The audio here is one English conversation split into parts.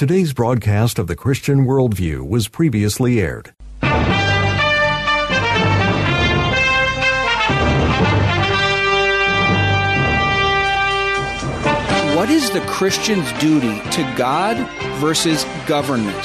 Today's broadcast of the Christian Worldview was previously aired. What is the Christian's duty to God versus government?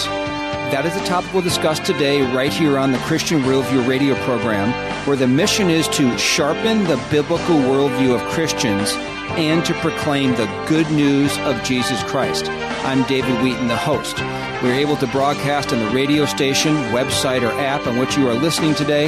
That is the topic we'll discuss today, right here on the Christian Worldview radio program, where the mission is to sharpen the biblical worldview of Christians and to proclaim the good news of Jesus Christ. I'm David Wheaton, the host. We're able to broadcast on the radio station, website, or app on which you are listening today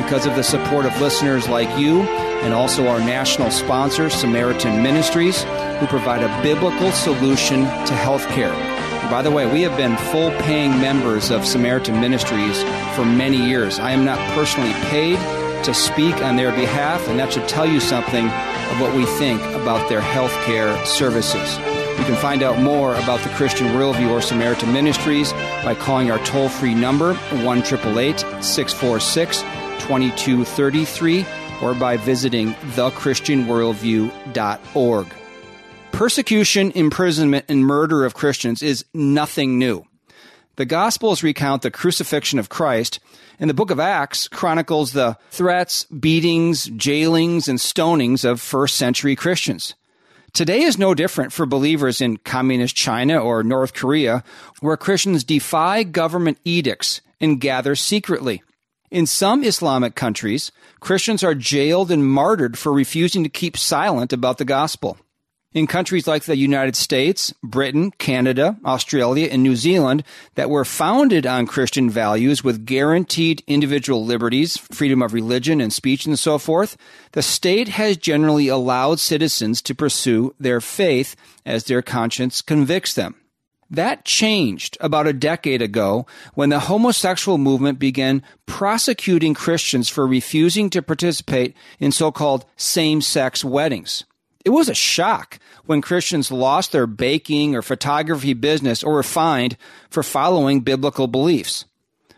because of the support of listeners like you and also our national sponsor, Samaritan Ministries, who provide a biblical solution to healthcare. And by the way, we have been full paying members of Samaritan Ministries for many years. I am not personally paid to speak on their behalf, and that should tell you something of what we think about their healthcare services. You can find out more about the Christian Worldview or Samaritan Ministries by calling our toll free number, 1 646 2233, or by visiting thechristianworldview.org. Persecution, imprisonment, and murder of Christians is nothing new. The Gospels recount the crucifixion of Christ, and the book of Acts chronicles the threats, beatings, jailings, and stonings of first century Christians. Today is no different for believers in communist China or North Korea, where Christians defy government edicts and gather secretly. In some Islamic countries, Christians are jailed and martyred for refusing to keep silent about the gospel. In countries like the United States, Britain, Canada, Australia, and New Zealand that were founded on Christian values with guaranteed individual liberties, freedom of religion and speech, and so forth, the state has generally allowed citizens to pursue their faith as their conscience convicts them. That changed about a decade ago when the homosexual movement began prosecuting Christians for refusing to participate in so called same sex weddings. It was a shock when Christians lost their baking or photography business or were fined for following biblical beliefs.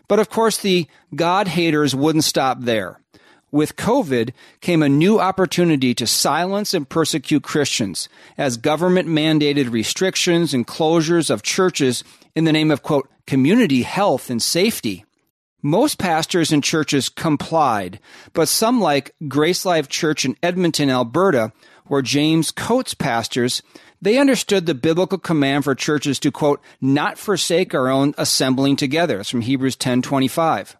But of course, the God haters wouldn't stop there. With COVID came a new opportunity to silence and persecute Christians as government mandated restrictions and closures of churches in the name of, quote, community health and safety. Most pastors and churches complied, but some like Grace Life Church in Edmonton, Alberta, where James Coates pastors, they understood the biblical command for churches to quote, not forsake our own assembling together. It's from Hebrews 10:25.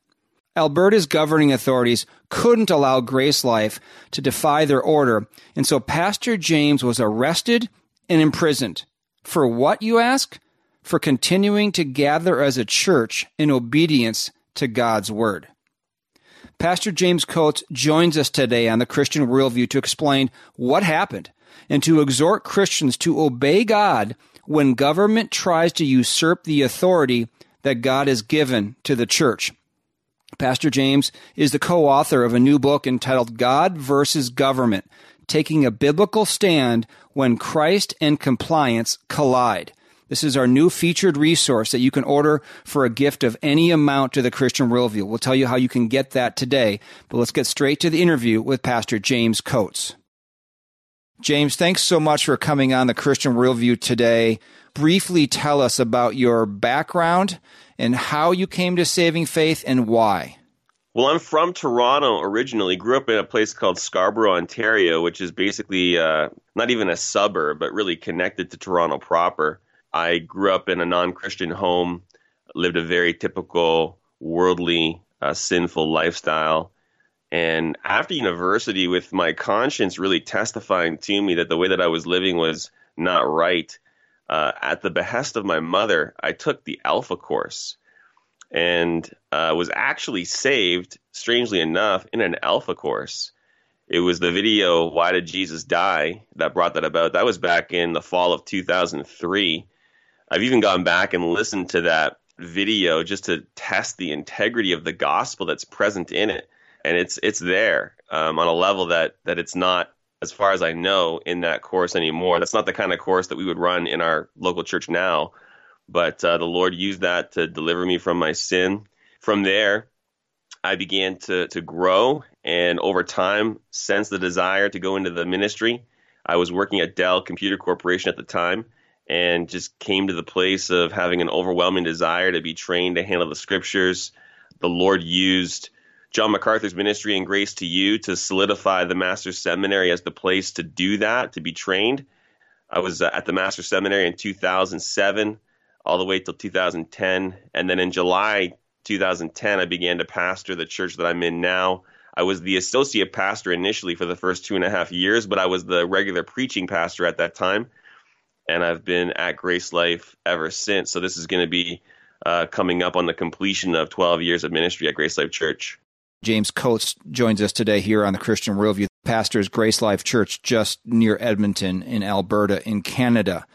Alberta's governing authorities couldn't allow Grace Life to defy their order, and so Pastor James was arrested and imprisoned. For what, you ask? For continuing to gather as a church in obedience to God's word. Pastor James Coates joins us today on the Christian Worldview to explain what happened and to exhort Christians to obey God when government tries to usurp the authority that God has given to the church. Pastor James is the co author of a new book entitled God versus Government Taking a Biblical Stand When Christ and Compliance Collide. This is our new featured resource that you can order for a gift of any amount to the Christian Worldview. We'll tell you how you can get that today, but let's get straight to the interview with Pastor James Coates. James, thanks so much for coming on the Christian Worldview today. Briefly tell us about your background and how you came to saving faith and why. Well, I'm from Toronto originally. Grew up in a place called Scarborough, Ontario, which is basically uh, not even a suburb, but really connected to Toronto proper. I grew up in a non Christian home, lived a very typical worldly, uh, sinful lifestyle. And after university, with my conscience really testifying to me that the way that I was living was not right, uh, at the behest of my mother, I took the Alpha course and uh, was actually saved, strangely enough, in an Alpha course. It was the video, Why Did Jesus Die, that brought that about. That was back in the fall of 2003. I've even gone back and listened to that video just to test the integrity of the gospel that's present in it, and it's it's there um, on a level that that it's not, as far as I know, in that course anymore. That's not the kind of course that we would run in our local church now. But uh, the Lord used that to deliver me from my sin. From there, I began to to grow, and over time, sense the desire to go into the ministry. I was working at Dell Computer Corporation at the time and just came to the place of having an overwhelming desire to be trained to handle the scriptures. The Lord used John MacArthur's ministry and grace to you to solidify the Master's Seminary as the place to do that, to be trained. I was uh, at the Master's Seminary in 2007, all the way till 2010. And then in July 2010, I began to pastor the church that I'm in now. I was the associate pastor initially for the first two and a half years, but I was the regular preaching pastor at that time and I've been at Grace Life ever since. So this is going to be uh, coming up on the completion of 12 years of ministry at Grace Life Church. James Coates joins us today here on the Christian Worldview. Pastors Grace Life Church just near Edmonton in Alberta in Canada.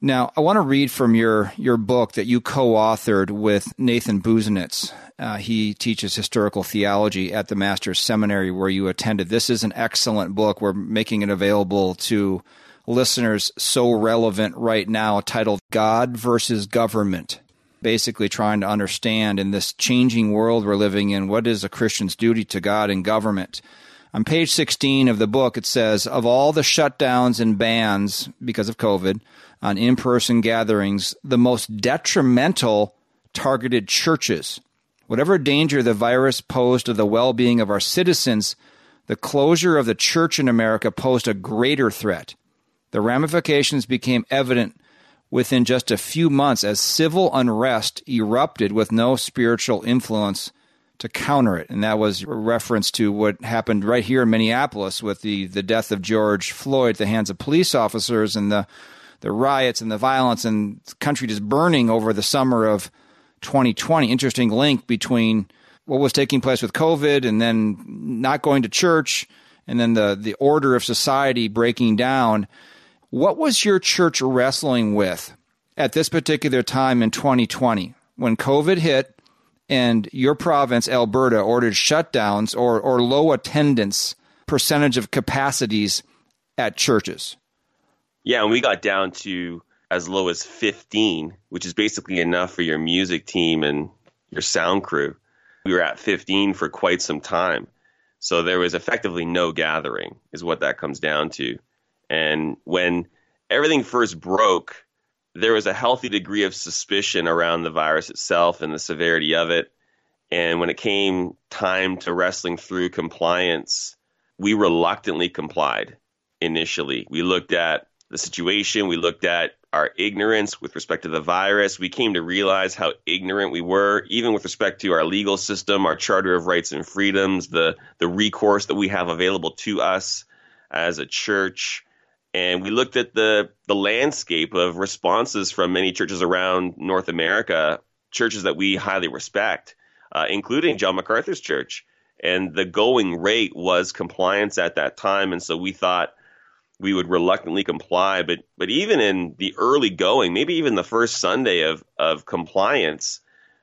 Now, I want to read from your, your book that you co authored with Nathan Busenitz. Uh, he teaches historical theology at the Master's Seminary where you attended. This is an excellent book. We're making it available to listeners so relevant right now titled God versus Government. Basically, trying to understand in this changing world we're living in what is a Christian's duty to God and government. On page 16 of the book, it says Of all the shutdowns and bans because of COVID on in person gatherings, the most detrimental targeted churches. Whatever danger the virus posed to the well being of our citizens, the closure of the church in America posed a greater threat. The ramifications became evident within just a few months as civil unrest erupted with no spiritual influence to counter it. And that was a reference to what happened right here in Minneapolis with the, the death of George Floyd at the hands of police officers and the, the riots and the violence and the country just burning over the summer of 2020. Interesting link between what was taking place with COVID and then not going to church and then the, the order of society breaking down. What was your church wrestling with at this particular time in 2020 when COVID hit and your province, Alberta, ordered shutdowns or, or low attendance percentage of capacities at churches? Yeah, and we got down to as low as 15, which is basically enough for your music team and your sound crew. We were at 15 for quite some time. So there was effectively no gathering, is what that comes down to. And when everything first broke, there was a healthy degree of suspicion around the virus itself and the severity of it. And when it came time to wrestling through compliance, we reluctantly complied initially. We looked at the situation, we looked at our ignorance with respect to the virus. We came to realize how ignorant we were, even with respect to our legal system, our Charter of Rights and Freedoms, the, the recourse that we have available to us as a church and we looked at the the landscape of responses from many churches around North America, churches that we highly respect, uh, including John MacArthur's church. And the going rate was compliance at that time, and so we thought we would reluctantly comply. But but even in the early going, maybe even the first Sunday of of compliance,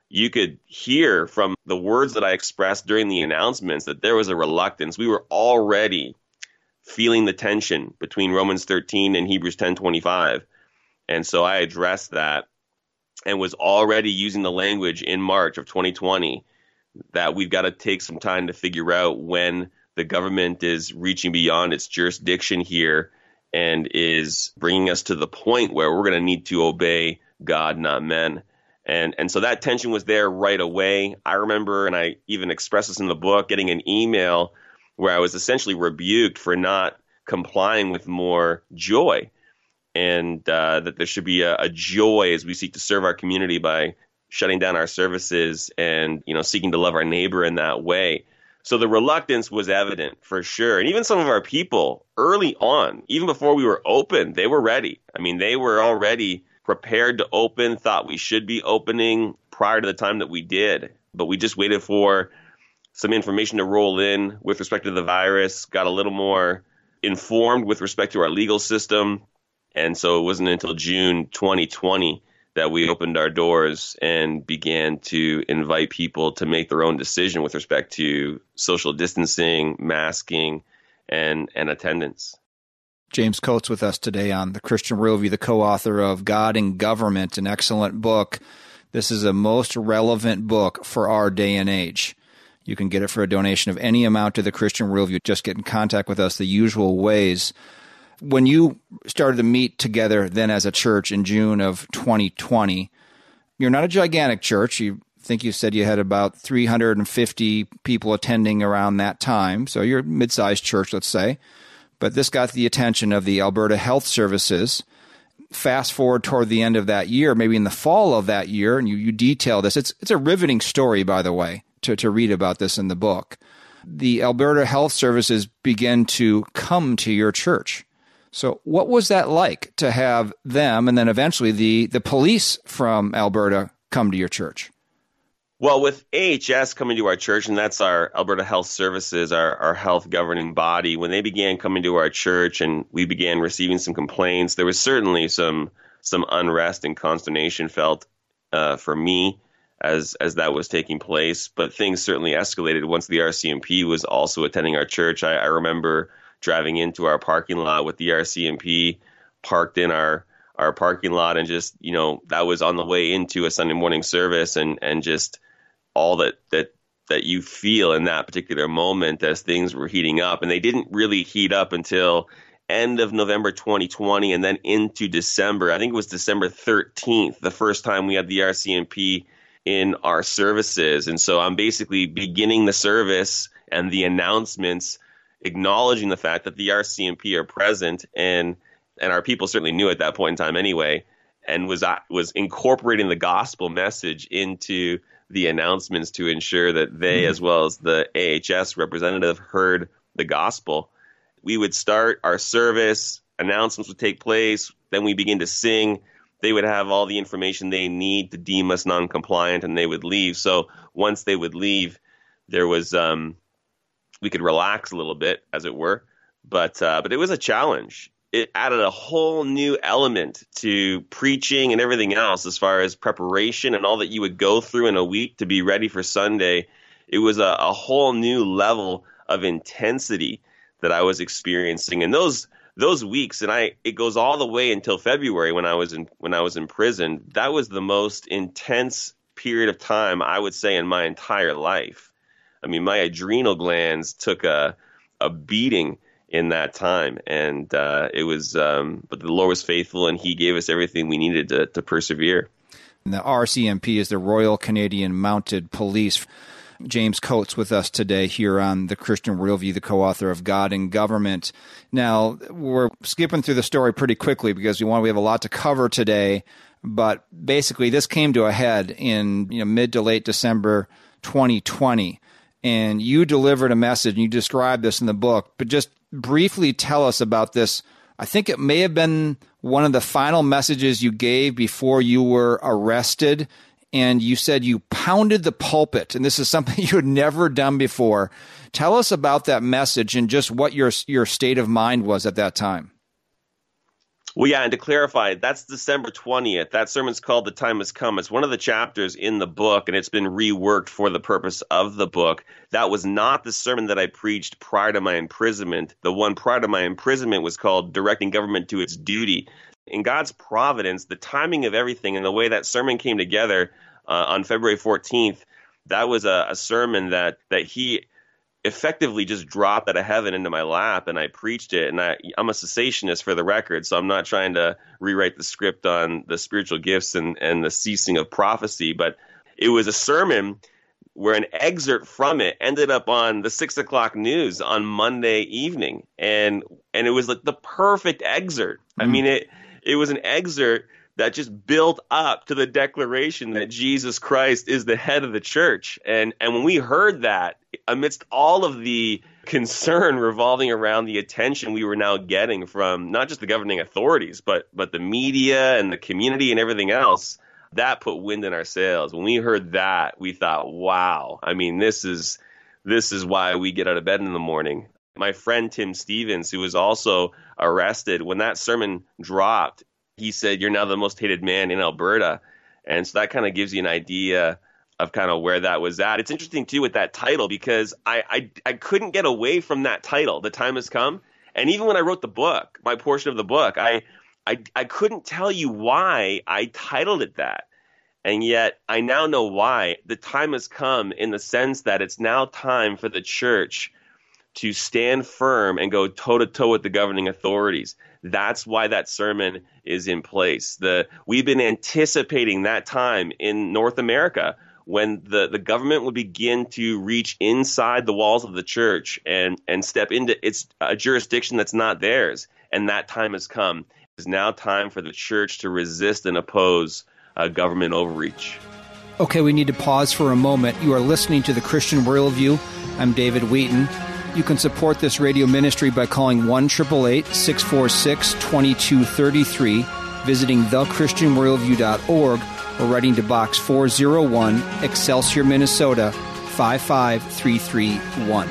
you could hear from the words that I expressed during the announcements that there was a reluctance. We were already feeling the tension between Romans 13 and Hebrews 10:25. And so I addressed that and was already using the language in March of 2020 that we've got to take some time to figure out when the government is reaching beyond its jurisdiction here and is bringing us to the point where we're going to need to obey God, not men. And and so that tension was there right away. I remember, and I even expressed this in the book, getting an email where I was essentially rebuked for not complying with more joy, and uh, that there should be a, a joy as we seek to serve our community by shutting down our services and you know seeking to love our neighbor in that way. So the reluctance was evident for sure. And even some of our people early on, even before we were open, they were ready. I mean, they were already prepared to open, thought we should be opening prior to the time that we did. But we just waited for some information to roll in with respect to the virus, got a little more informed with respect to our legal system. And so it wasn't until June 2020 that we opened our doors and began to invite people to make their own decision with respect to social distancing, masking, and, and attendance. James Coates with us today on the Christian Worldview, the co-author of God and Government, an excellent book. This is a most relevant book for our day and age. You can get it for a donation of any amount to the Christian Worldview. Just get in contact with us the usual ways. when you started to meet together then as a church in June of 2020, you're not a gigantic church. You think you said you had about 350 people attending around that time. So you're a mid sized church, let's say. But this got the attention of the Alberta Health Services. Fast forward toward the end of that year, maybe in the fall of that year, and you, you detail this. It's, it's a riveting story, by the way, to, to read about this in the book. The Alberta Health Services begin to come to your church. So, what was that like to have them and then eventually the, the police from Alberta come to your church? Well, with AHS coming to our church, and that's our Alberta Health Services, our, our health governing body, when they began coming to our church and we began receiving some complaints, there was certainly some some unrest and consternation felt uh, for me as as that was taking place. But things certainly escalated once the RCMP was also attending our church. I, I remember driving into our parking lot with the RCMP parked in our our parking lot and just you know that was on the way into a Sunday morning service and and just all that that that you feel in that particular moment as things were heating up and they didn't really heat up until end of November 2020 and then into December. I think it was December 13th, the first time we had the RCMP in our services. And so I'm basically beginning the service and the announcements acknowledging the fact that the RCMP are present and and our people certainly knew at that point in time anyway and was was incorporating the gospel message into the announcements to ensure that they, mm-hmm. as well as the AHS representative, heard the gospel. We would start our service, announcements would take place, then we begin to sing. They would have all the information they need to deem us non-compliant, and they would leave. So once they would leave, there was um, we could relax a little bit, as it were. But uh, but it was a challenge, it added a whole new element to preaching and everything else as far as preparation and all that you would go through in a week to be ready for Sunday. It was a, a whole new level of intensity that I was experiencing. And those those weeks and I it goes all the way until February when I was in when I was in prison. That was the most intense period of time I would say in my entire life. I mean, my adrenal glands took a a beating in that time. And uh, it was, um, but the Lord was faithful, and He gave us everything we needed to, to persevere. And the RCMP is the Royal Canadian Mounted Police. James Coates with us today here on the Christian Worldview, the co-author of God and Government. Now we're skipping through the story pretty quickly because we want we have a lot to cover today. But basically, this came to a head in you know, mid to late December 2020, and you delivered a message. and You described this in the book, but just briefly tell us about this? I think it may have been one of the final messages you gave before you were arrested. And you said you pounded the pulpit, and this is something you had never done before. Tell us about that message and just what your your state of mind was at that time. Well, yeah, and to clarify, that's December 20th. That sermon's called The Time Has Come. It's one of the chapters in the book, and it's been reworked for the purpose of the book. That was not the sermon that I preached prior to my imprisonment. The one prior to my imprisonment was called Directing Government to Its Duty. In God's providence, the timing of everything and the way that sermon came together uh, on February 14th, that was a, a sermon that, that He effectively just dropped out of heaven into my lap and I preached it. And I, I'm a cessationist for the record, so I'm not trying to rewrite the script on the spiritual gifts and, and the ceasing of prophecy, but it was a sermon where an excerpt from it ended up on the six o'clock news on Monday evening. And and it was like the perfect excerpt. Mm. I mean it it was an excerpt that just built up to the declaration that Jesus Christ is the head of the church. And and when we heard that, amidst all of the concern revolving around the attention we were now getting from not just the governing authorities, but but the media and the community and everything else, that put wind in our sails. When we heard that, we thought, wow, I mean, this is this is why we get out of bed in the morning. My friend Tim Stephens, who was also arrested, when that sermon dropped, he said, You're now the most hated man in Alberta. And so that kind of gives you an idea of kind of where that was at. It's interesting too with that title because I, I I couldn't get away from that title. The time has come. And even when I wrote the book, my portion of the book, I I I couldn't tell you why I titled it that. And yet I now know why. The time has come in the sense that it's now time for the church to stand firm and go toe to toe with the governing authorities. That's why that sermon is in place. The we've been anticipating that time in North America when the, the government would begin to reach inside the walls of the church and, and step into its a jurisdiction that's not theirs. And that time has come. It's now time for the church to resist and oppose uh, government overreach. Okay, we need to pause for a moment. You are listening to the Christian Worldview. I'm David Wheaton. You can support this radio ministry by calling 1 646 2233, visiting thechristianworldview.org, or writing to Box 401, Excelsior, Minnesota 55331.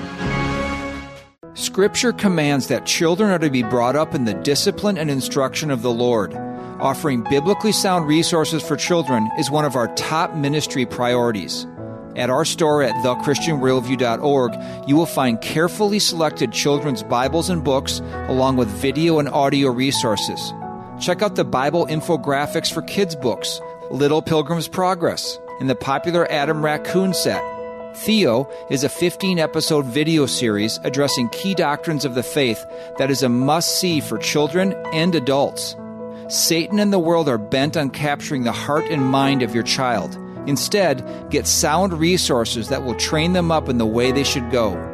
Scripture commands that children are to be brought up in the discipline and instruction of the Lord. Offering biblically sound resources for children is one of our top ministry priorities. At our store at thechristianworldview.org, you will find carefully selected children's Bibles and books, along with video and audio resources. Check out the Bible infographics for kids' books, Little Pilgrim's Progress, and the popular Adam Raccoon set. Theo is a 15 episode video series addressing key doctrines of the faith that is a must see for children and adults. Satan and the world are bent on capturing the heart and mind of your child. Instead, get sound resources that will train them up in the way they should go.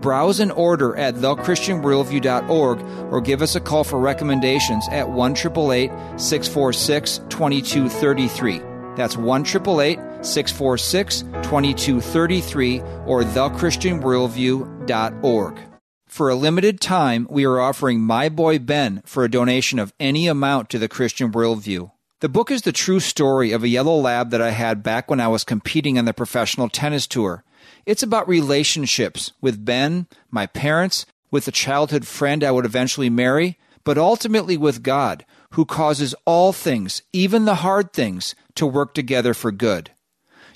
Browse and order at thechristianworldview.org or give us a call for recommendations at 1 646 2233. That's 1 646 2233 or thechristianworldview.org. For a limited time, we are offering My Boy Ben for a donation of any amount to the Christian Worldview. The book is the true story of a yellow lab that I had back when I was competing on the professional tennis tour. It's about relationships with Ben, my parents, with a childhood friend I would eventually marry, but ultimately with God, who causes all things, even the hard things, to work together for good.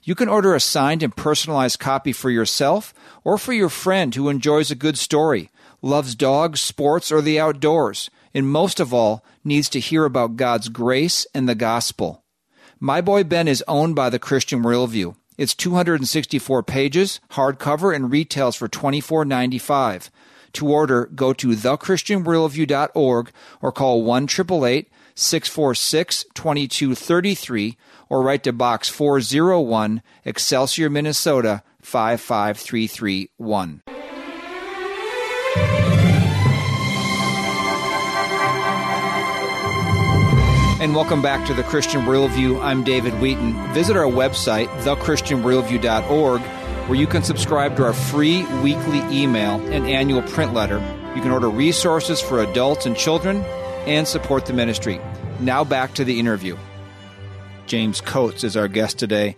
You can order a signed and personalized copy for yourself or for your friend who enjoys a good story, loves dogs, sports, or the outdoors and most of all, needs to hear about God's grace and the gospel. My Boy Ben is owned by the Christian Worldview. It's 264 pages, hardcover, and retails for $24.95. To order, go to thechristianworldview.org or call 1 646 2233 or write to Box 401, Excelsior, Minnesota 55331. And welcome back to the Christian Worldview. I'm David Wheaton. Visit our website, thechristianworldview.org, where you can subscribe to our free weekly email and annual print letter. You can order resources for adults and children and support the ministry. Now back to the interview. James Coates is our guest today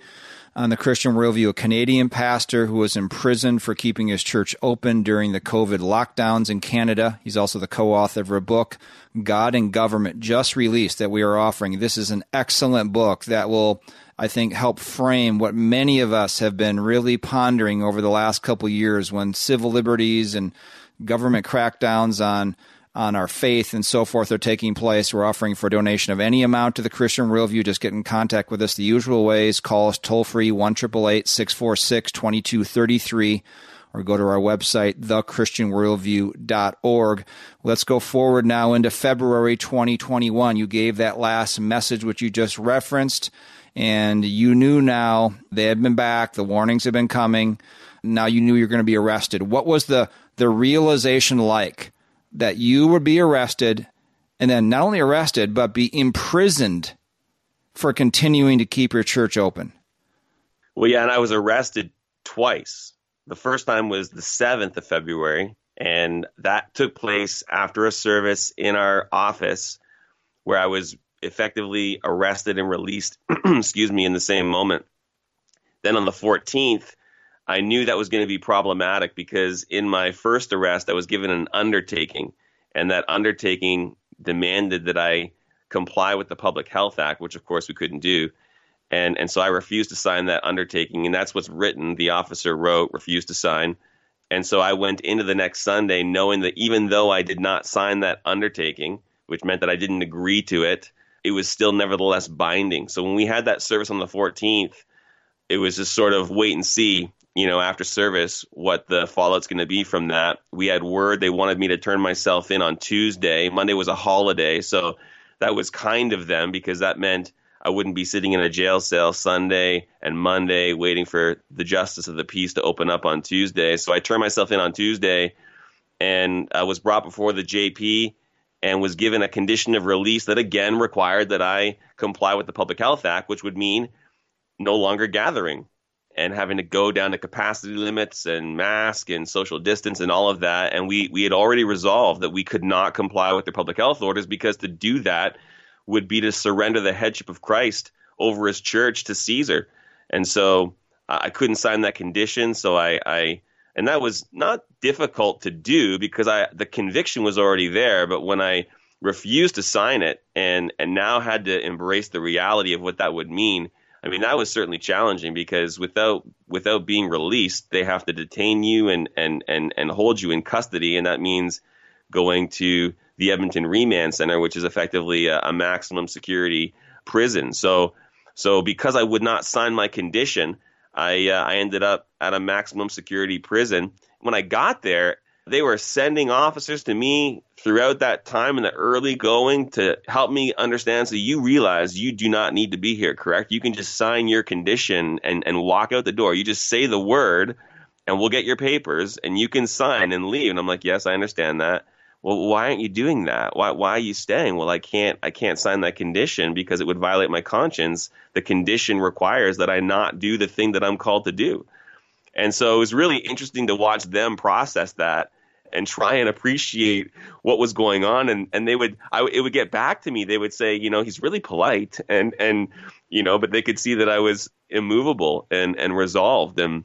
on the Christian Worldview, a Canadian pastor who was imprisoned for keeping his church open during the COVID lockdowns in Canada. He's also the co author of a book, God and Government, just released that we are offering. This is an excellent book that will, I think, help frame what many of us have been really pondering over the last couple years when civil liberties and government crackdowns on on our faith and so forth are taking place. We're offering for donation of any amount to the Christian Worldview. Just get in contact with us the usual ways. Call us toll free 1 646 2233 or go to our website, thechristianworldview.org. Let's go forward now into February 2021. You gave that last message, which you just referenced, and you knew now they had been back, the warnings had been coming. Now you knew you're going to be arrested. What was the, the realization like that you would be arrested and then not only arrested, but be imprisoned for continuing to keep your church open. Well, yeah, and I was arrested twice. The first time was the 7th of February, and that took place after a service in our office where I was effectively arrested and released, excuse me, in the same moment. Then on the 14th, I knew that was going to be problematic because in my first arrest, I was given an undertaking, and that undertaking demanded that I comply with the Public Health Act, which of course we couldn't do. And, and so I refused to sign that undertaking, and that's what's written. The officer wrote, refused to sign. And so I went into the next Sunday knowing that even though I did not sign that undertaking, which meant that I didn't agree to it, it was still nevertheless binding. So when we had that service on the 14th, it was just sort of wait and see you know, after service, what the fallout's going to be from that. We had word they wanted me to turn myself in on Tuesday. Monday was a holiday, so that was kind of them because that meant I wouldn't be sitting in a jail cell Sunday and Monday waiting for the justice of the peace to open up on Tuesday. So I turned myself in on Tuesday and I was brought before the JP and was given a condition of release that again required that I comply with the Public Health Act, which would mean no longer gathering and having to go down to capacity limits and mask and social distance and all of that. And we, we had already resolved that we could not comply with the public health orders because to do that would be to surrender the headship of Christ over his church to Caesar. And so I couldn't sign that condition. So I, I, and that was not difficult to do because I, the conviction was already there. But when I refused to sign it and, and now had to embrace the reality of what that would mean, I mean, that was certainly challenging because without without being released, they have to detain you and and and and hold you in custody, and that means going to the Edmonton Remand Center, which is effectively a, a maximum security prison. So so because I would not sign my condition, I uh, I ended up at a maximum security prison. When I got there, they were sending officers to me throughout that time in the early going to help me understand so you realize you do not need to be here, correct? You can just sign your condition and, and walk out the door. You just say the word and we'll get your papers and you can sign and leave. And I'm like, yes, I understand that. Well, why aren't you doing that? Why, why are you staying? Well, I can't, I can't sign that condition because it would violate my conscience. The condition requires that I not do the thing that I'm called to do. And so it was really interesting to watch them process that and try and appreciate what was going on. And, and they would, I, it would get back to me. They would say, you know, he's really polite and, and, you know, but they could see that I was immovable and, and resolved. And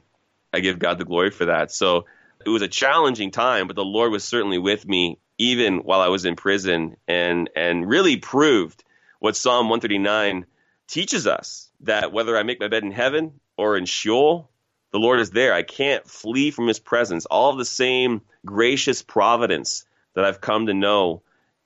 I give God the glory for that. So it was a challenging time, but the Lord was certainly with me even while I was in prison and, and really proved what Psalm 139 teaches us that whether I make my bed in heaven or in Sheol, the Lord is there. I can't flee from his presence. All of the same gracious providence that I've come to know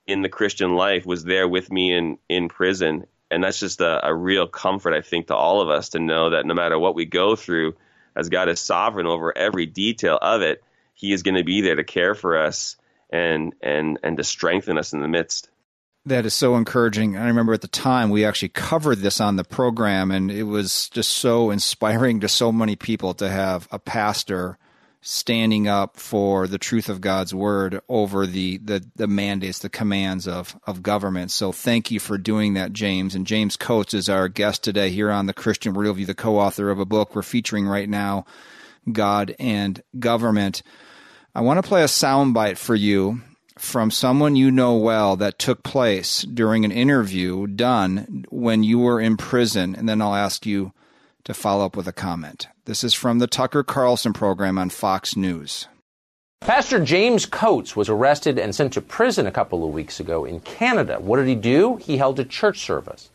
in the Christian life was there with me in, in prison. And that's just a, a real comfort, I think, to all of us to know that no matter what we go through, as God is sovereign over every detail of it, He is going to be there to care for us and and and to strengthen us in the midst. That is so encouraging. I remember at the time we actually covered this on the program, and it was just so inspiring to so many people to have a pastor standing up for the truth of God's word over the, the, the mandates, the commands of, of government. So thank you for doing that, James. And James Coates is our guest today here on the Christian Worldview, the co-author of a book we're featuring right now, God and Government. I want to play a soundbite for you from someone you know well that took place during an interview done when you were in prison, and then I'll ask you to follow up with a comment. This is from the Tucker Carlson program on Fox News. Pastor James Coates was arrested and sent to prison a couple of weeks ago in Canada. What did he do? He held a church service.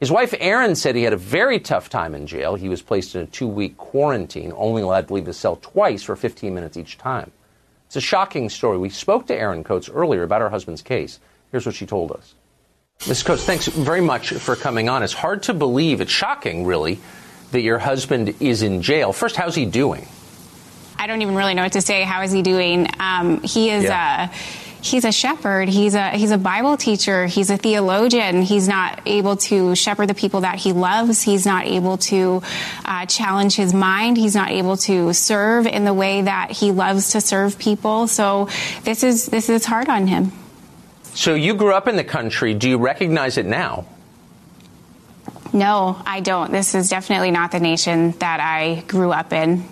His wife Erin said he had a very tough time in jail. He was placed in a two week quarantine, only allowed to leave the cell twice for 15 minutes each time. It's a shocking story. We spoke to Erin Coates earlier about her husband's case. Here's what she told us. Ms. Coates, thanks very much for coming on. It's hard to believe, it's shocking, really, that your husband is in jail. First, how's he doing? I don't even really know what to say. How is he doing? Um, he is. Yeah. Uh, he's a shepherd. He's a he's a Bible teacher. He's a theologian. He's not able to shepherd the people that he loves. He's not able to uh, challenge his mind. He's not able to serve in the way that he loves to serve people. So this is this is hard on him. So you grew up in the country. Do you recognize it now? No, I don't. This is definitely not the nation that I grew up in.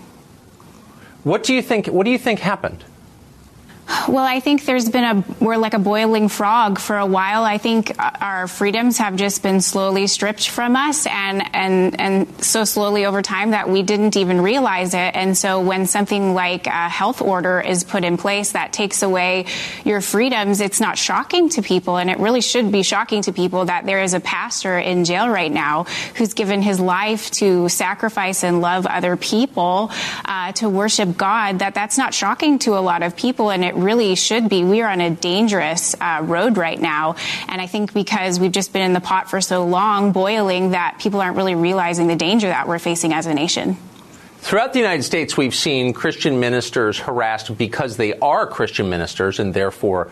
What do you think? What do you think happened? Well, I think there's been a, we're like a boiling frog for a while. I think our freedoms have just been slowly stripped from us and, and, and so slowly over time that we didn't even realize it. And so when something like a health order is put in place that takes away your freedoms, it's not shocking to people. And it really should be shocking to people that there is a pastor in jail right now who's given his life to sacrifice and love other people, uh, to worship God, that that's not shocking to a lot of people. And it really should be. We are on a dangerous uh, road right now. And I think because we've just been in the pot for so long, boiling, that people aren't really realizing the danger that we're facing as a nation. Throughout the United States, we've seen Christian ministers harassed because they are Christian ministers and therefore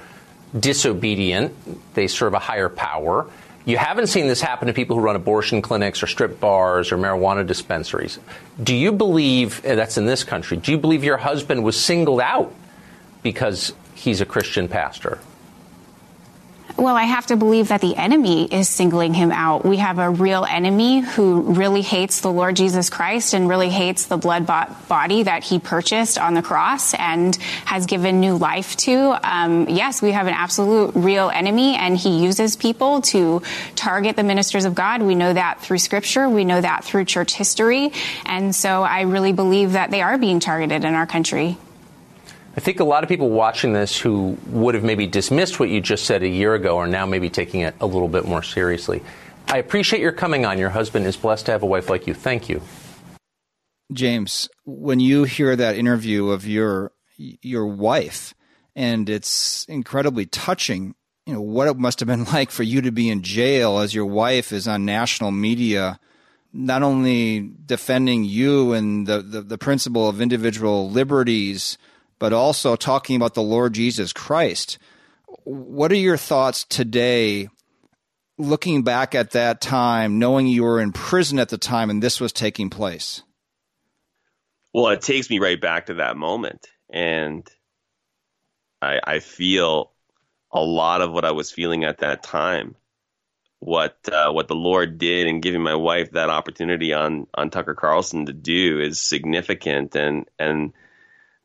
disobedient. They serve a higher power. You haven't seen this happen to people who run abortion clinics or strip bars or marijuana dispensaries. Do you believe, that's in this country, do you believe your husband was singled out because he's a Christian pastor? Well, I have to believe that the enemy is singling him out. We have a real enemy who really hates the Lord Jesus Christ and really hates the blood bought body that he purchased on the cross and has given new life to. Um, yes, we have an absolute real enemy, and he uses people to target the ministers of God. We know that through scripture, we know that through church history. And so I really believe that they are being targeted in our country. I think a lot of people watching this who would have maybe dismissed what you just said a year ago are now maybe taking it a little bit more seriously. I appreciate your coming on. Your husband is blessed to have a wife like you. Thank you. James, when you hear that interview of your your wife and it's incredibly touching, you know, what it must have been like for you to be in jail as your wife is on national media not only defending you and the, the, the principle of individual liberties, but also talking about the Lord Jesus Christ. What are your thoughts today, looking back at that time, knowing you were in prison at the time and this was taking place? Well, it takes me right back to that moment. And I, I feel a lot of what I was feeling at that time. What uh, what the Lord did in giving my wife that opportunity on on Tucker Carlson to do is significant, and and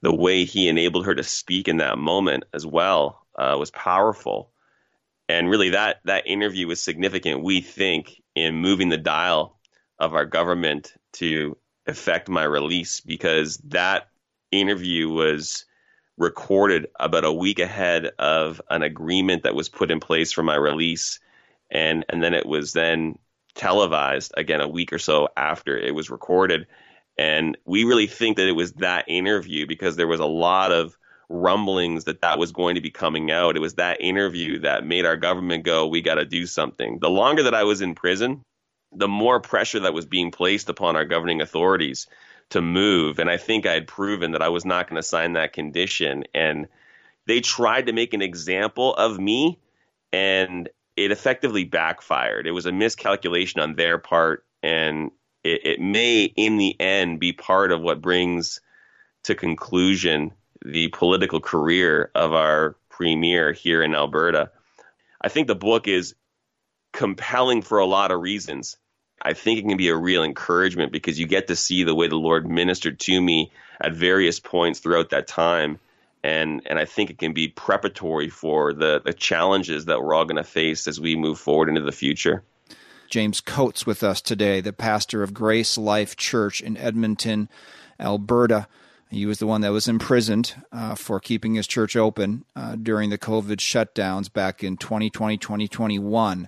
the way he enabled her to speak in that moment as well uh, was powerful. And really, that that interview was significant. We think in moving the dial of our government to effect my release because that interview was recorded about a week ahead of an agreement that was put in place for my release and and then it was then televised again a week or so after it was recorded and we really think that it was that interview because there was a lot of rumblings that that was going to be coming out. It was that interview that made our government go, we got to do something. The longer that I was in prison, the more pressure that was being placed upon our governing authorities to move. And I think I had proven that I was not going to sign that condition. And they tried to make an example of me, and it effectively backfired. It was a miscalculation on their part. And it, it may, in the end, be part of what brings to conclusion the political career of our premier here in Alberta. I think the book is compelling for a lot of reasons. I think it can be a real encouragement because you get to see the way the Lord ministered to me at various points throughout that time. And and I think it can be preparatory for the, the challenges that we're all going to face as we move forward into the future. James Coates with us today, the pastor of Grace Life Church in Edmonton, Alberta. He was the one that was imprisoned uh, for keeping his church open uh, during the COVID shutdowns back in 2020, 2021.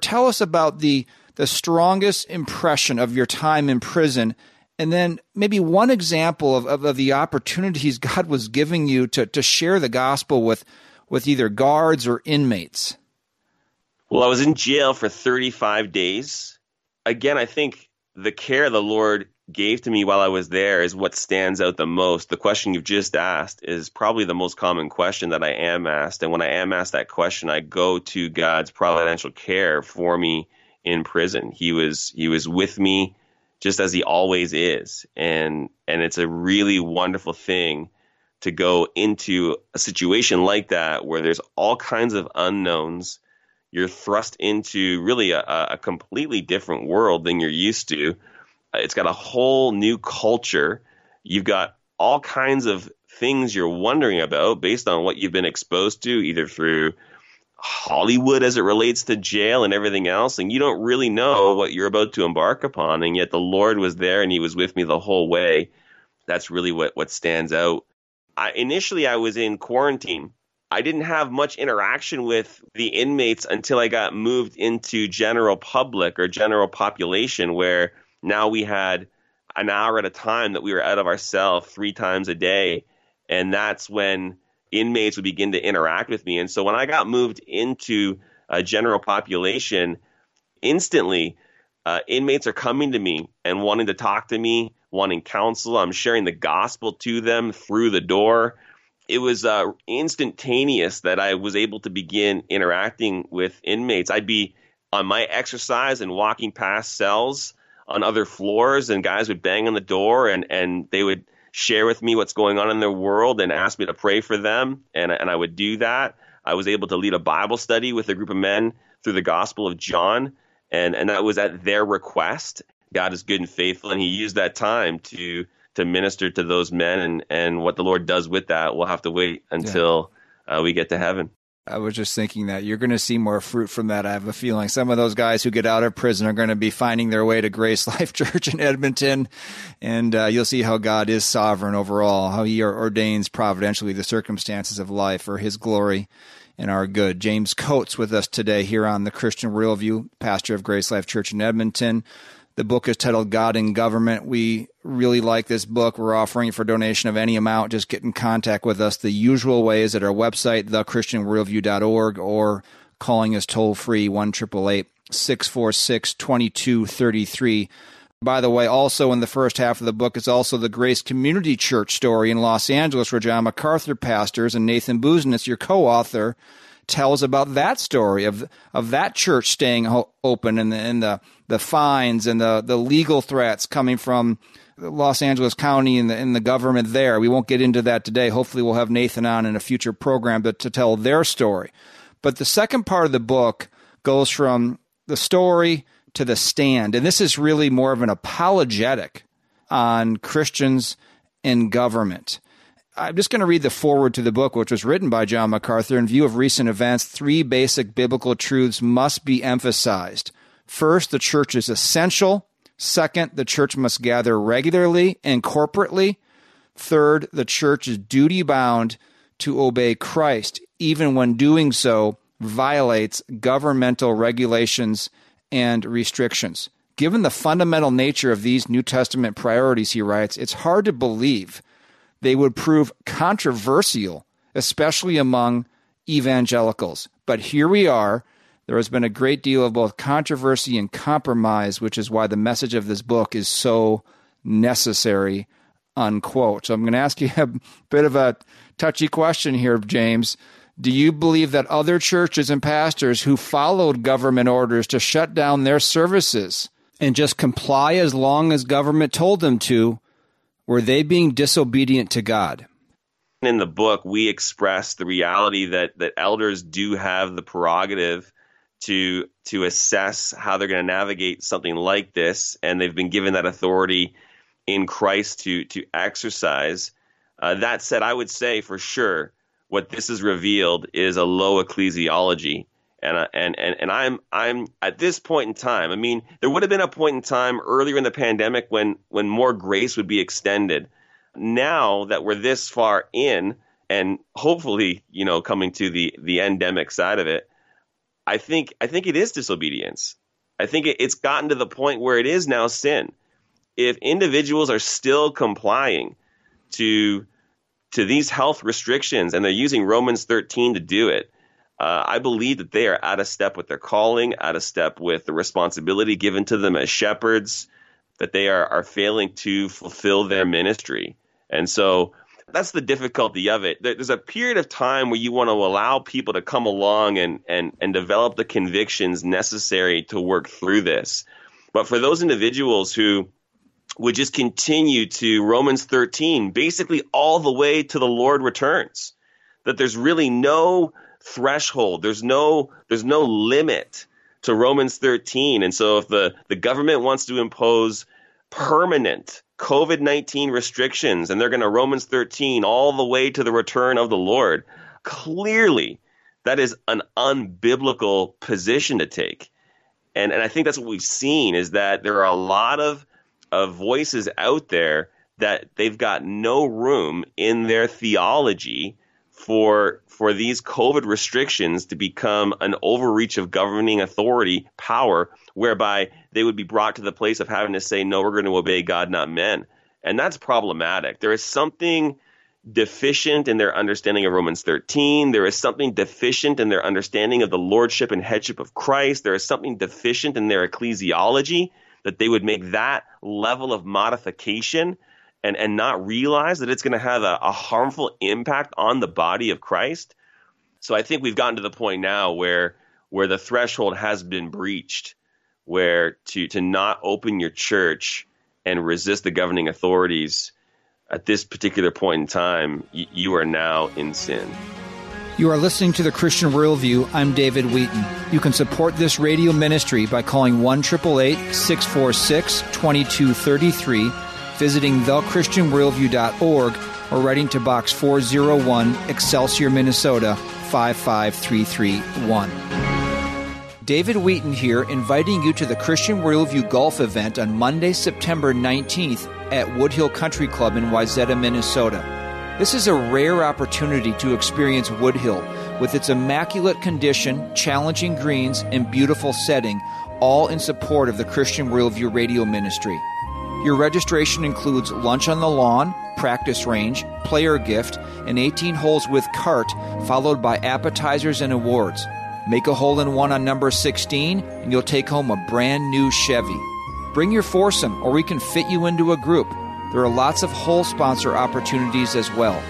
Tell us about the, the strongest impression of your time in prison, and then maybe one example of, of, of the opportunities God was giving you to, to share the gospel with, with either guards or inmates. Well, I was in jail for 35 days. Again, I think the care the Lord gave to me while I was there is what stands out the most. The question you've just asked is probably the most common question that I am asked. And when I am asked that question, I go to God's providential care for me in prison. He was he was with me just as he always is. And and it's a really wonderful thing to go into a situation like that where there's all kinds of unknowns you're thrust into really a, a completely different world than you're used to. Uh, it's got a whole new culture. You've got all kinds of things you're wondering about based on what you've been exposed to, either through Hollywood as it relates to jail and everything else, and you don't really know what you're about to embark upon. And yet the Lord was there and He was with me the whole way. That's really what, what stands out. I, initially, I was in quarantine I didn't have much interaction with the inmates until I got moved into general public or general population, where now we had an hour at a time that we were out of our cell three times a day. And that's when inmates would begin to interact with me. And so when I got moved into a general population, instantly uh, inmates are coming to me and wanting to talk to me, wanting counsel. I'm sharing the gospel to them through the door. It was uh, instantaneous that I was able to begin interacting with inmates. I'd be on my exercise and walking past cells on other floors, and guys would bang on the door and, and they would share with me what's going on in their world and ask me to pray for them. And, and I would do that. I was able to lead a Bible study with a group of men through the Gospel of John and and that was at their request. God is good and faithful, and He used that time to to minister to those men, and and what the Lord does with that, we'll have to wait until yeah. uh, we get to heaven. I was just thinking that you're going to see more fruit from that. I have a feeling some of those guys who get out of prison are going to be finding their way to Grace Life Church in Edmonton, and uh, you'll see how God is sovereign overall, how He ordains providentially the circumstances of life for His glory and our good. James Coates with us today here on the Christian Worldview, pastor of Grace Life Church in Edmonton. The book is titled God in Government. We really like this book. We're offering it for donation of any amount. Just get in contact with us. The usual way is at our website, thechristianworldview.org, or calling us toll free, 1 646 2233. By the way, also in the first half of the book is also the Grace Community Church story in Los Angeles, where John MacArthur pastors and Nathan Busenitz, your co-author, tells about that story of of that church staying ho- open and the, and the the fines and the the legal threats coming from Los Angeles County and the, and the government there. We won't get into that today. Hopefully, we'll have Nathan on in a future program to, to tell their story. But the second part of the book goes from the story to the stand. And this is really more of an apologetic on Christians in government. I'm just going to read the foreword to the book, which was written by John MacArthur. In view of recent events, three basic biblical truths must be emphasized. First, the church is essential. Second, the church must gather regularly and corporately. Third, the church is duty bound to obey Christ, even when doing so violates governmental regulations and restrictions. Given the fundamental nature of these New Testament priorities, he writes, it's hard to believe they would prove controversial, especially among evangelicals. But here we are. There has been a great deal of both controversy and compromise, which is why the message of this book is so necessary. Unquote. So I'm going to ask you a bit of a touchy question here, James. Do you believe that other churches and pastors who followed government orders to shut down their services and just comply as long as government told them to, were they being disobedient to God? In the book, we express the reality that, that elders do have the prerogative to to assess how they're going to navigate something like this, and they've been given that authority in Christ to to exercise. Uh, that said, I would say for sure what this has revealed is a low ecclesiology. And, and and and I'm I'm at this point in time. I mean, there would have been a point in time earlier in the pandemic when when more grace would be extended. Now that we're this far in, and hopefully, you know, coming to the the endemic side of it, I think I think it is disobedience. I think it, it's gotten to the point where it is now sin. If individuals are still complying to to these health restrictions, and they're using Romans 13 to do it. Uh, I believe that they are out of step with their calling, out of step with the responsibility given to them as shepherds, that they are, are failing to fulfill their ministry. And so that's the difficulty of it. There's a period of time where you want to allow people to come along and, and, and develop the convictions necessary to work through this. But for those individuals who would just continue to Romans 13, basically all the way to the Lord returns. That there's really no threshold, there's no there's no limit to Romans 13. And so if the, the government wants to impose permanent COVID 19 restrictions and they're going to Romans 13 all the way to the return of the Lord, clearly that is an unbiblical position to take. And, and I think that's what we've seen is that there are a lot of of voices out there that they've got no room in their theology for for these COVID restrictions to become an overreach of governing authority power, whereby they would be brought to the place of having to say, no, we're going to obey God, not men. And that's problematic. There is something deficient in their understanding of Romans 13. There is something deficient in their understanding of the lordship and headship of Christ. There is something deficient in their ecclesiology that they would make that level of modification and, and not realize that it's going to have a, a harmful impact on the body of Christ. So I think we've gotten to the point now where where the threshold has been breached, where to to not open your church and resist the governing authorities at this particular point in time, you are now in sin. You are listening to the Christian Worldview. I'm David Wheaton. You can support this radio ministry by calling 1 646 2233, visiting thechristianworldview.org, or writing to Box 401, Excelsior, Minnesota 55331. David Wheaton here, inviting you to the Christian Worldview Golf event on Monday, September 19th at Woodhill Country Club in Wayzata, Minnesota. This is a rare opportunity to experience Woodhill with its immaculate condition, challenging greens, and beautiful setting, all in support of the Christian Worldview Radio Ministry. Your registration includes lunch on the lawn, practice range, player gift, and 18 holes with cart, followed by appetizers and awards. Make a hole in one on number 16, and you'll take home a brand new Chevy. Bring your foursome, or we can fit you into a group. There are lots of hole sponsor opportunities as well.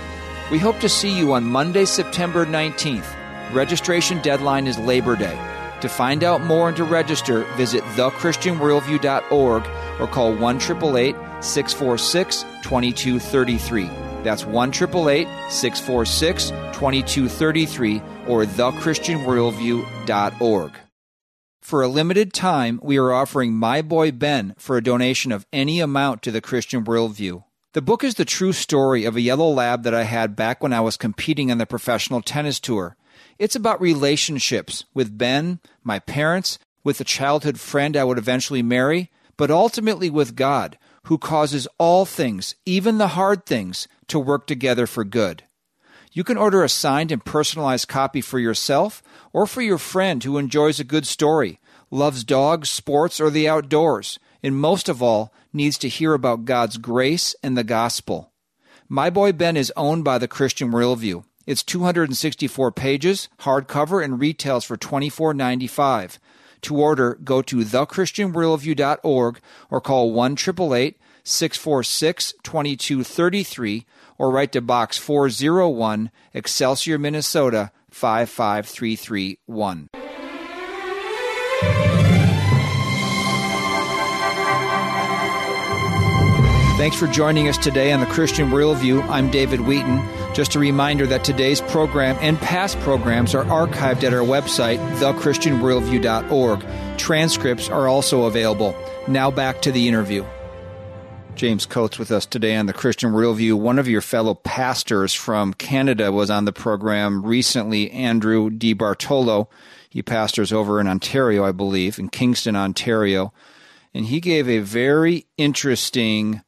We hope to see you on Monday, September 19th. Registration deadline is Labor Day. To find out more and to register, visit thechristianworldview.org or call 1 646 2233. That's 1 646 2233 or thechristianworldview.org. For a limited time, we are offering My Boy Ben for a donation of any amount to the Christian Worldview. The book is the true story of a yellow lab that I had back when I was competing on the professional tennis tour. It's about relationships with Ben, my parents, with a childhood friend I would eventually marry, but ultimately with God, who causes all things, even the hard things, to work together for good. You can order a signed and personalized copy for yourself or for your friend who enjoys a good story, loves dogs, sports, or the outdoors, and most of all, needs to hear about God's grace and the gospel. My Boy Ben is owned by the Christian Worldview. It's 264 pages, hardcover, and retails for $24.95. To order, go to thechristianworldview.org or call 1 646 2233 or write to Box 401, Excelsior, Minnesota 55331. Thanks for joining us today on the Christian Worldview. I'm David Wheaton. Just a reminder that today's program and past programs are archived at our website, thechristianworldview.org. Transcripts are also available. Now back to the interview. James Coates with us today on the Christian Worldview. One of your fellow pastors from Canada was on the program recently, Andrew DiBartolo. He pastors over in Ontario, I believe, in Kingston, Ontario. And he gave a very interesting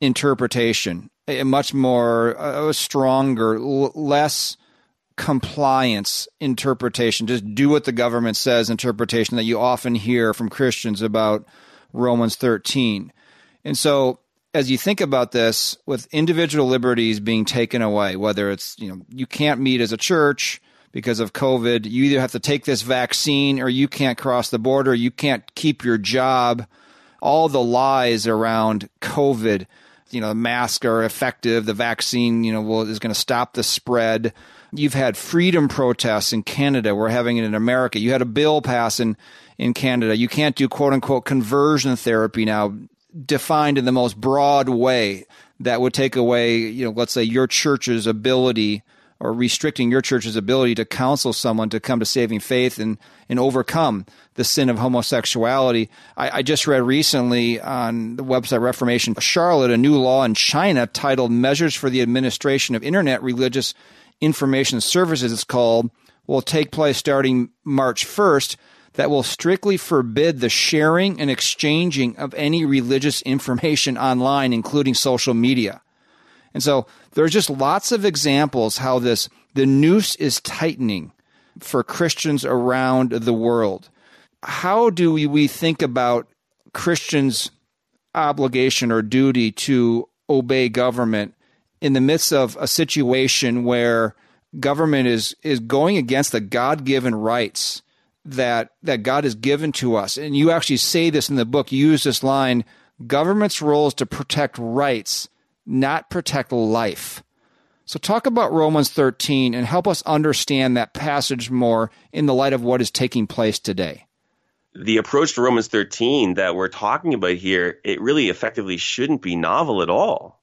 interpretation, a much more, a stronger, less compliance interpretation, just do what the government says interpretation that you often hear from Christians about Romans 13. And so as you think about this, with individual liberties being taken away, whether it's, you know, you can't meet as a church because of COVID, you either have to take this vaccine or you can't cross the border, you can't keep your job, all the lies around COVID, you know, the masks are effective, the vaccine, you know, will, is going to stop the spread. You've had freedom protests in Canada. We're having it in America. You had a bill pass in, in Canada. You can't do quote unquote conversion therapy now defined in the most broad way that would take away, you know, let's say your church's ability or restricting your church's ability to counsel someone to come to saving faith and, and overcome the sin of homosexuality. I, I just read recently on the website Reformation Charlotte a new law in China titled Measures for the Administration of Internet Religious Information Services. It's called, will take place starting March 1st that will strictly forbid the sharing and exchanging of any religious information online, including social media. And so there's just lots of examples how this the noose is tightening for Christians around the world. How do we, we think about Christians' obligation or duty to obey government in the midst of a situation where government is is going against the God-given rights that that God has given to us. And you actually say this in the book. You use this line, government's role is to protect rights, not protect life. So talk about Romans 13 and help us understand that passage more in the light of what is taking place today. The approach to Romans 13 that we're talking about here, it really effectively shouldn't be novel at all.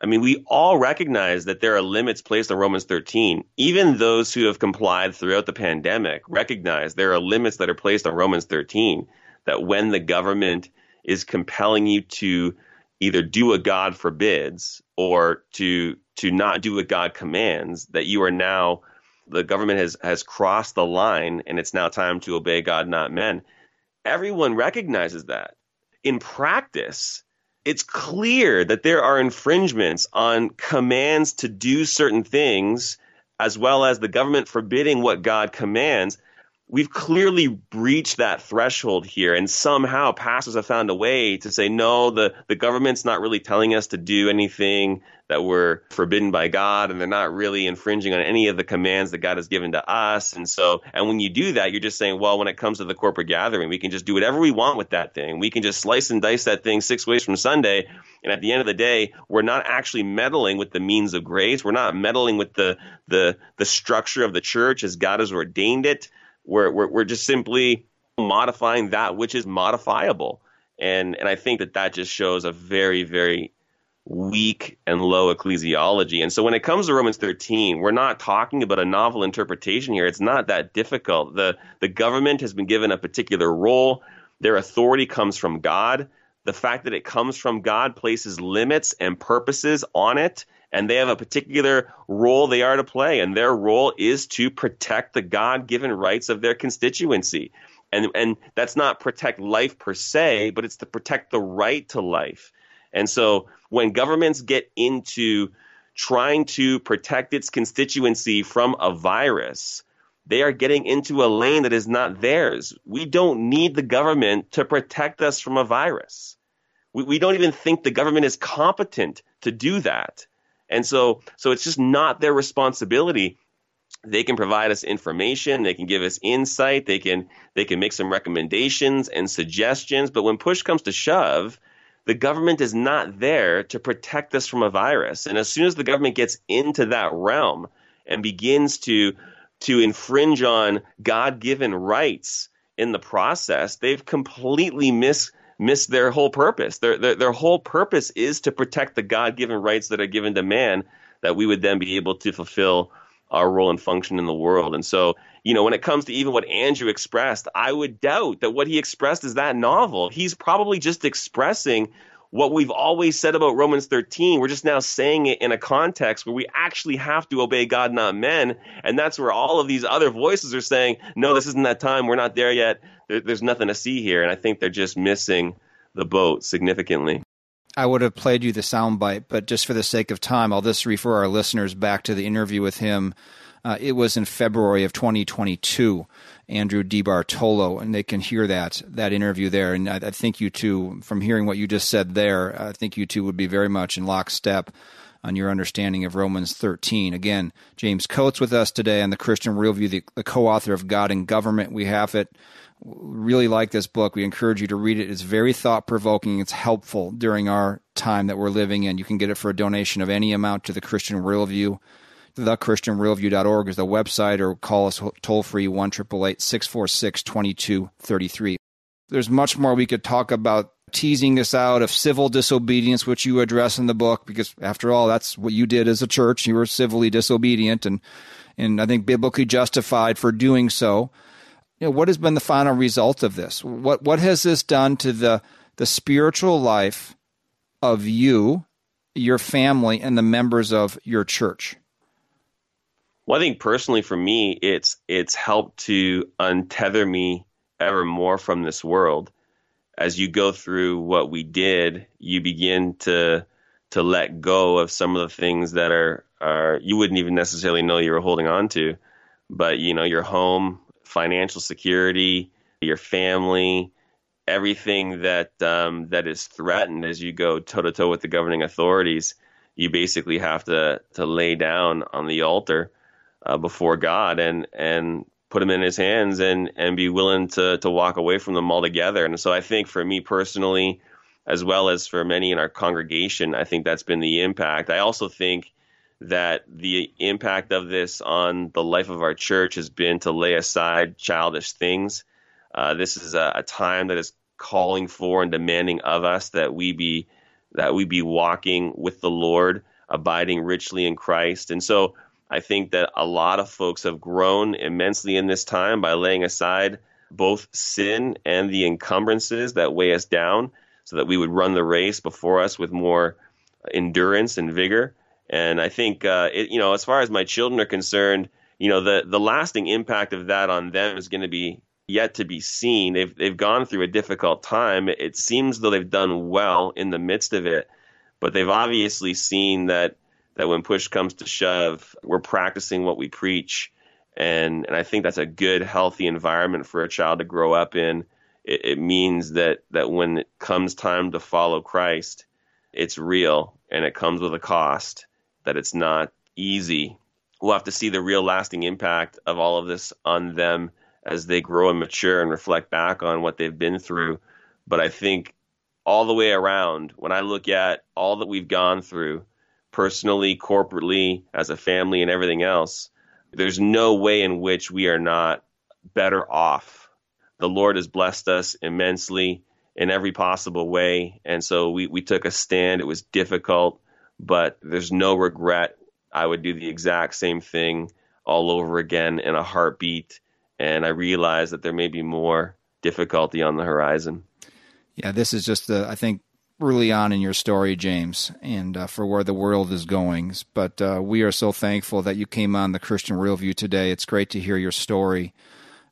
I mean, we all recognize that there are limits placed on Romans 13. Even those who have complied throughout the pandemic recognize there are limits that are placed on Romans 13. That when the government is compelling you to either do what God forbids or to to not do what God commands, that you are now the government has has crossed the line and it's now time to obey God, not men. Everyone recognizes that. In practice, it's clear that there are infringements on commands to do certain things, as well as the government forbidding what God commands we've clearly breached that threshold here and somehow pastors have found a way to say no the, the government's not really telling us to do anything that we're forbidden by god and they're not really infringing on any of the commands that god has given to us. And so and when you do that you're just saying well when it comes to the corporate gathering we can just do whatever we want with that thing. We can just slice and dice that thing six ways from sunday. And at the end of the day we're not actually meddling with the means of grace. We're not meddling with the the the structure of the church as god has ordained it we're, we're, we're just simply modifying that which is modifiable. And, and I think that that just shows a very, very weak and low ecclesiology. And so when it comes to Romans 13, we're not talking about a novel interpretation here. It's not that difficult. The, the government has been given a particular role. Their authority comes from God. The fact that it comes from God places limits and purposes on it and they have a particular role they are to play, and their role is to protect the God given rights of their constituency. And, and that's not protect life per se, but it's to protect the right to life. And so when governments get into trying to protect its constituency from a virus, they are getting into a lane that is not theirs. We don't need the government to protect us from a virus. We, we don't even think the government is competent to do that. And so, so it's just not their responsibility. They can provide us information, they can give us insight, they can they can make some recommendations and suggestions, but when push comes to shove, the government is not there to protect us from a virus. And as soon as the government gets into that realm and begins to to infringe on God-given rights in the process, they've completely missed miss their whole purpose. Their, their, their whole purpose is to protect the God given rights that are given to man, that we would then be able to fulfill our role and function in the world. And so, you know, when it comes to even what Andrew expressed, I would doubt that what he expressed is that novel. He's probably just expressing what we've always said about Romans 13. We're just now saying it in a context where we actually have to obey God, not men. And that's where all of these other voices are saying, no, this isn't that time. We're not there yet. There, there's nothing to see here. And I think they're just missing the boat significantly. I would have played you the soundbite, but just for the sake of time, I'll just refer our listeners back to the interview with him. Uh, it was in February of 2022. Andrew DiBartolo, and they can hear that that interview there. And I, I think you two, from hearing what you just said there, I think you two would be very much in lockstep on your understanding of Romans 13. Again, James Coates with us today on the Christian Worldview, the, the co-author of God and Government. We have it. Really like this book. We encourage you to read it. It's very thought provoking. It's helpful during our time that we're living in. You can get it for a donation of any amount to the Christian Worldview thechristianworldview.org is the website, or call us toll free 1 646 2233. There's much more we could talk about teasing this out of civil disobedience, which you address in the book, because after all, that's what you did as a church. You were civilly disobedient and, and I think biblically justified for doing so. You know, what has been the final result of this? What, what has this done to the, the spiritual life of you, your family, and the members of your church? Well, I think personally for me, it's it's helped to untether me ever more from this world. As you go through what we did, you begin to to let go of some of the things that are are you wouldn't even necessarily know you were holding on to. But you know, your home, financial security, your family, everything that um, that is threatened as you go toe to toe with the governing authorities you basically have to to lay down on the altar uh, before God and and put them in His hands and and be willing to to walk away from them altogether. And so I think for me personally, as well as for many in our congregation, I think that's been the impact. I also think that the impact of this on the life of our church has been to lay aside childish things. Uh, this is a, a, time that is calling for and demanding of us that we be that we be walking with the Lord, abiding richly in Christ. And so I think that a lot of folks have grown immensely in this time by laying aside both sin and the encumbrances that weigh us down so that we would run the race before us with more endurance and vigor. And I think, uh, it, you know, as far as my children are concerned, you know, the, the lasting impact of that on them is going to be yet to be seen. They've, they've gone through a difficult time. It seems though they've done well in the midst of it, but they've obviously seen that, that when push comes to shove, we're practicing what we preach. And, and I think that's a good, healthy environment for a child to grow up in. It, it means that, that when it comes time to follow Christ, it's real and it comes with a cost that it's not easy. We'll have to see the real lasting impact of all of this on them as they grow and mature and reflect back on what they've been through. But I think all the way around, when I look at all that we've gone through, personally, corporately, as a family, and everything else, there's no way in which we are not better off. The Lord has blessed us immensely in every possible way. And so we, we took a stand. It was difficult but there's no regret. I would do the exact same thing all over again in a heartbeat. And I realize that there may be more difficulty on the horizon. Yeah, this is just, the, I think, early on in your story, James, and uh, for where the world is going. But uh, we are so thankful that you came on the Christian Worldview today. It's great to hear your story.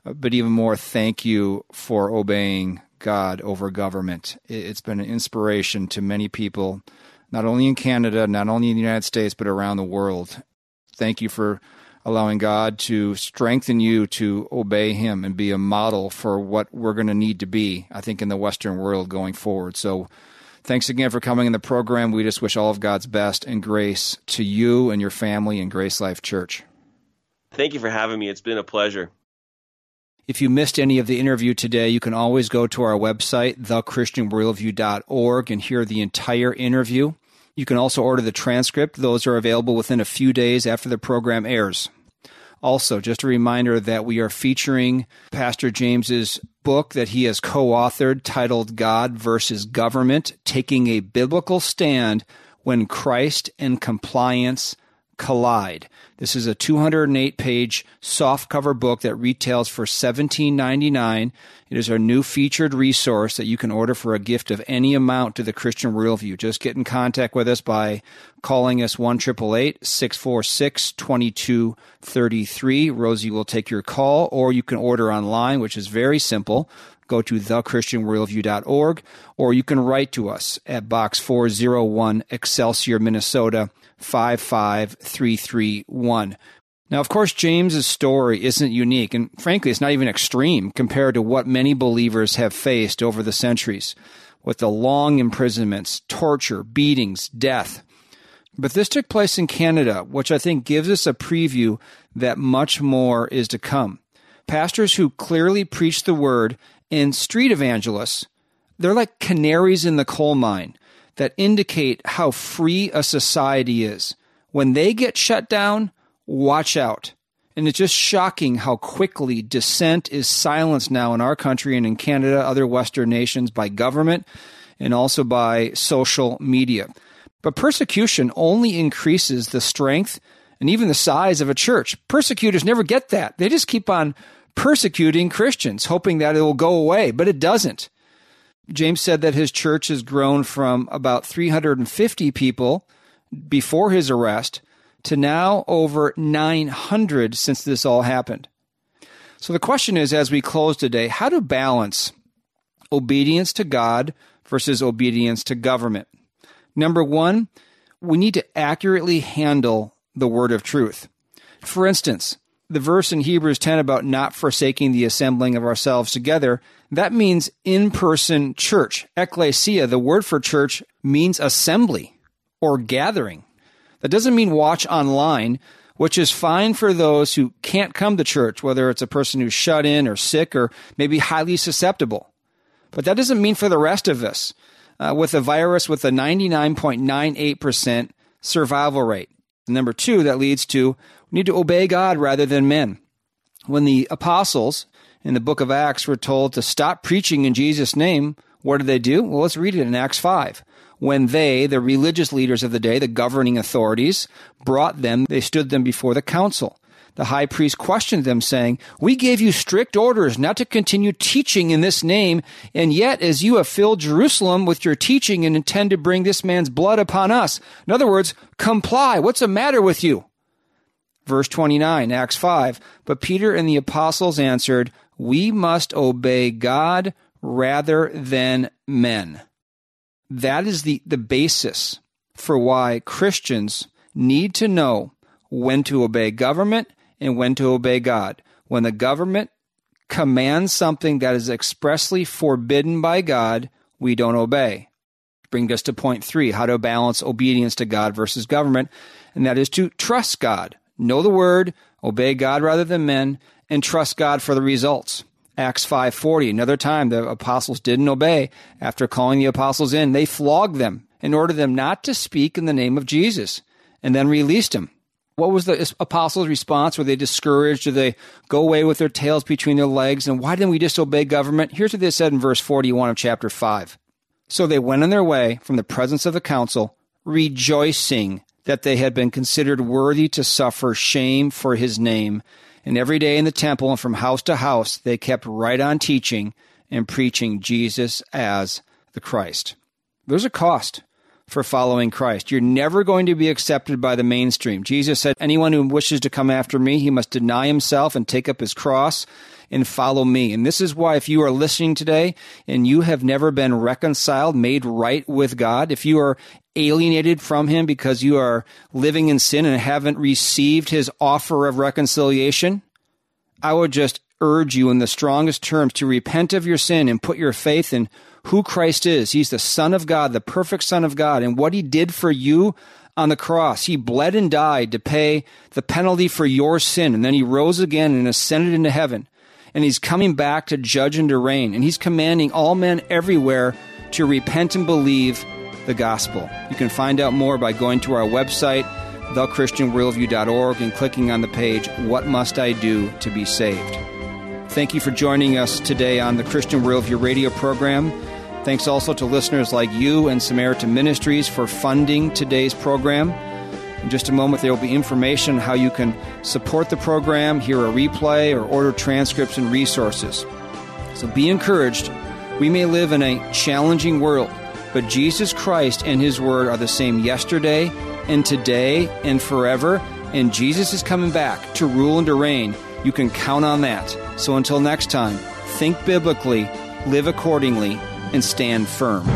Uh, but even more, thank you for obeying God over government. It's been an inspiration to many people not only in Canada, not only in the United States, but around the world. Thank you for allowing God to strengthen you to obey Him and be a model for what we're going to need to be, I think, in the Western world going forward. So, thanks again for coming in the program. We just wish all of God's best and grace to you and your family and Grace Life Church. Thank you for having me. It's been a pleasure. If you missed any of the interview today, you can always go to our website, thechristianworldview.org, and hear the entire interview. You can also order the transcript. Those are available within a few days after the program airs. Also, just a reminder that we are featuring Pastor James's book that he has co-authored titled God versus Government: Taking a Biblical Stand when Christ and Compliance Collide. This is a 208 page soft cover book that retails for $17.99. It is our new featured resource that you can order for a gift of any amount to the Christian Worldview. Just get in contact with us by calling us 1 646 2233. Rosie will take your call, or you can order online, which is very simple go to thechristianworldview.org, or you can write to us at Box 401, Excelsior, Minnesota 55331. Now, of course, James's story isn't unique, and frankly, it's not even extreme compared to what many believers have faced over the centuries, with the long imprisonments, torture, beatings, death. But this took place in Canada, which I think gives us a preview that much more is to come. Pastors who clearly preach the word and street evangelists, they're like canaries in the coal mine that indicate how free a society is. When they get shut down, watch out. And it's just shocking how quickly dissent is silenced now in our country and in Canada, other Western nations, by government and also by social media. But persecution only increases the strength and even the size of a church. Persecutors never get that. They just keep on persecuting Christians, hoping that it will go away, but it doesn't. James said that his church has grown from about 350 people before his arrest to now over 900 since this all happened. So the question is as we close today, how to balance obedience to God versus obedience to government? Number one, we need to accurately handle the word of truth. For instance, the verse in Hebrews 10 about not forsaking the assembling of ourselves together, that means in person church. Ecclesia, the word for church, means assembly or gathering. That doesn't mean watch online, which is fine for those who can't come to church, whether it's a person who's shut in or sick or maybe highly susceptible. But that doesn't mean for the rest of us uh, with a virus with a 99.98% survival rate. Number two, that leads to we need to obey God rather than men. When the apostles in the book of Acts were told to stop preaching in Jesus' name, what did they do? Well, let's read it in Acts 5. When they, the religious leaders of the day, the governing authorities, brought them, they stood them before the council. The high priest questioned them, saying, We gave you strict orders not to continue teaching in this name, and yet as you have filled Jerusalem with your teaching and intend to bring this man's blood upon us. In other words, comply. What's the matter with you? Verse 29, Acts 5. But Peter and the apostles answered, We must obey God rather than men. That is the, the basis for why Christians need to know when to obey government and when to obey God. When the government commands something that is expressly forbidden by God, we don't obey. Bring us to point three how to balance obedience to God versus government, and that is to trust God. Know the word, obey God rather than men, and trust God for the results. Acts 5:40 another time the apostles didn't obey after calling the apostles in they flogged them and ordered them not to speak in the name of Jesus and then released them what was the apostles' response? Were they discouraged? Did they go away with their tails between their legs? And why didn't we disobey government? Here's what they said in verse 41 of chapter 5. So they went on their way from the presence of the council, rejoicing that they had been considered worthy to suffer shame for his name. And every day in the temple and from house to house, they kept right on teaching and preaching Jesus as the Christ. There's a cost for following Christ. You're never going to be accepted by the mainstream. Jesus said, Anyone who wishes to come after me, he must deny himself and take up his cross and follow me. And this is why, if you are listening today and you have never been reconciled, made right with God, if you are alienated from him because you are living in sin and haven't received his offer of reconciliation, I would just urge you in the strongest terms to repent of your sin and put your faith in who Christ is. He's the Son of God, the perfect Son of God, and what He did for you on the cross. He bled and died to pay the penalty for your sin, and then He rose again and ascended into heaven. And He's coming back to judge and to reign, and He's commanding all men everywhere to repent and believe the gospel. You can find out more by going to our website, thechristianworldview.org, and clicking on the page, What Must I Do to Be Saved? Thank you for joining us today on the Christian Worldview radio program. Thanks also to listeners like you and Samaritan Ministries for funding today's program. In just a moment, there will be information on how you can support the program, hear a replay, or order transcripts and resources. So be encouraged. We may live in a challenging world, but Jesus Christ and His Word are the same yesterday and today and forever, and Jesus is coming back to rule and to reign. You can count on that. So until next time, think biblically, live accordingly, and stand firm.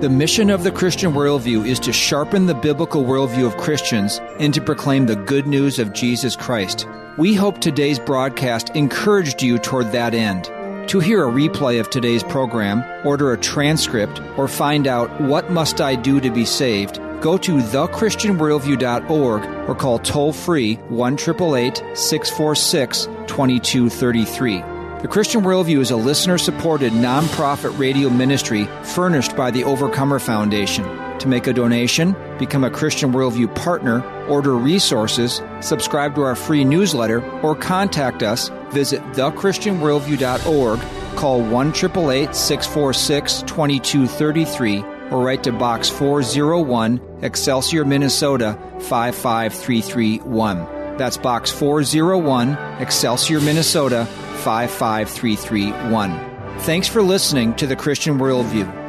The mission of the Christian worldview is to sharpen the biblical worldview of Christians and to proclaim the good news of Jesus Christ. We hope today's broadcast encouraged you toward that end. To hear a replay of today's program, order a transcript, or find out what must I do to be saved, go to thechristianworldview.org or call toll free 1 646 2233. The Christian Worldview is a listener supported nonprofit radio ministry furnished by the Overcomer Foundation. To make a donation, become a Christian Worldview partner, order resources, subscribe to our free newsletter, or contact us, visit thechristianworldview.org, call 1 646 2233, or write to Box 401, Excelsior, Minnesota 55331. That's Box 401, Excelsior, Minnesota 55331. Thanks for listening to the Christian Worldview.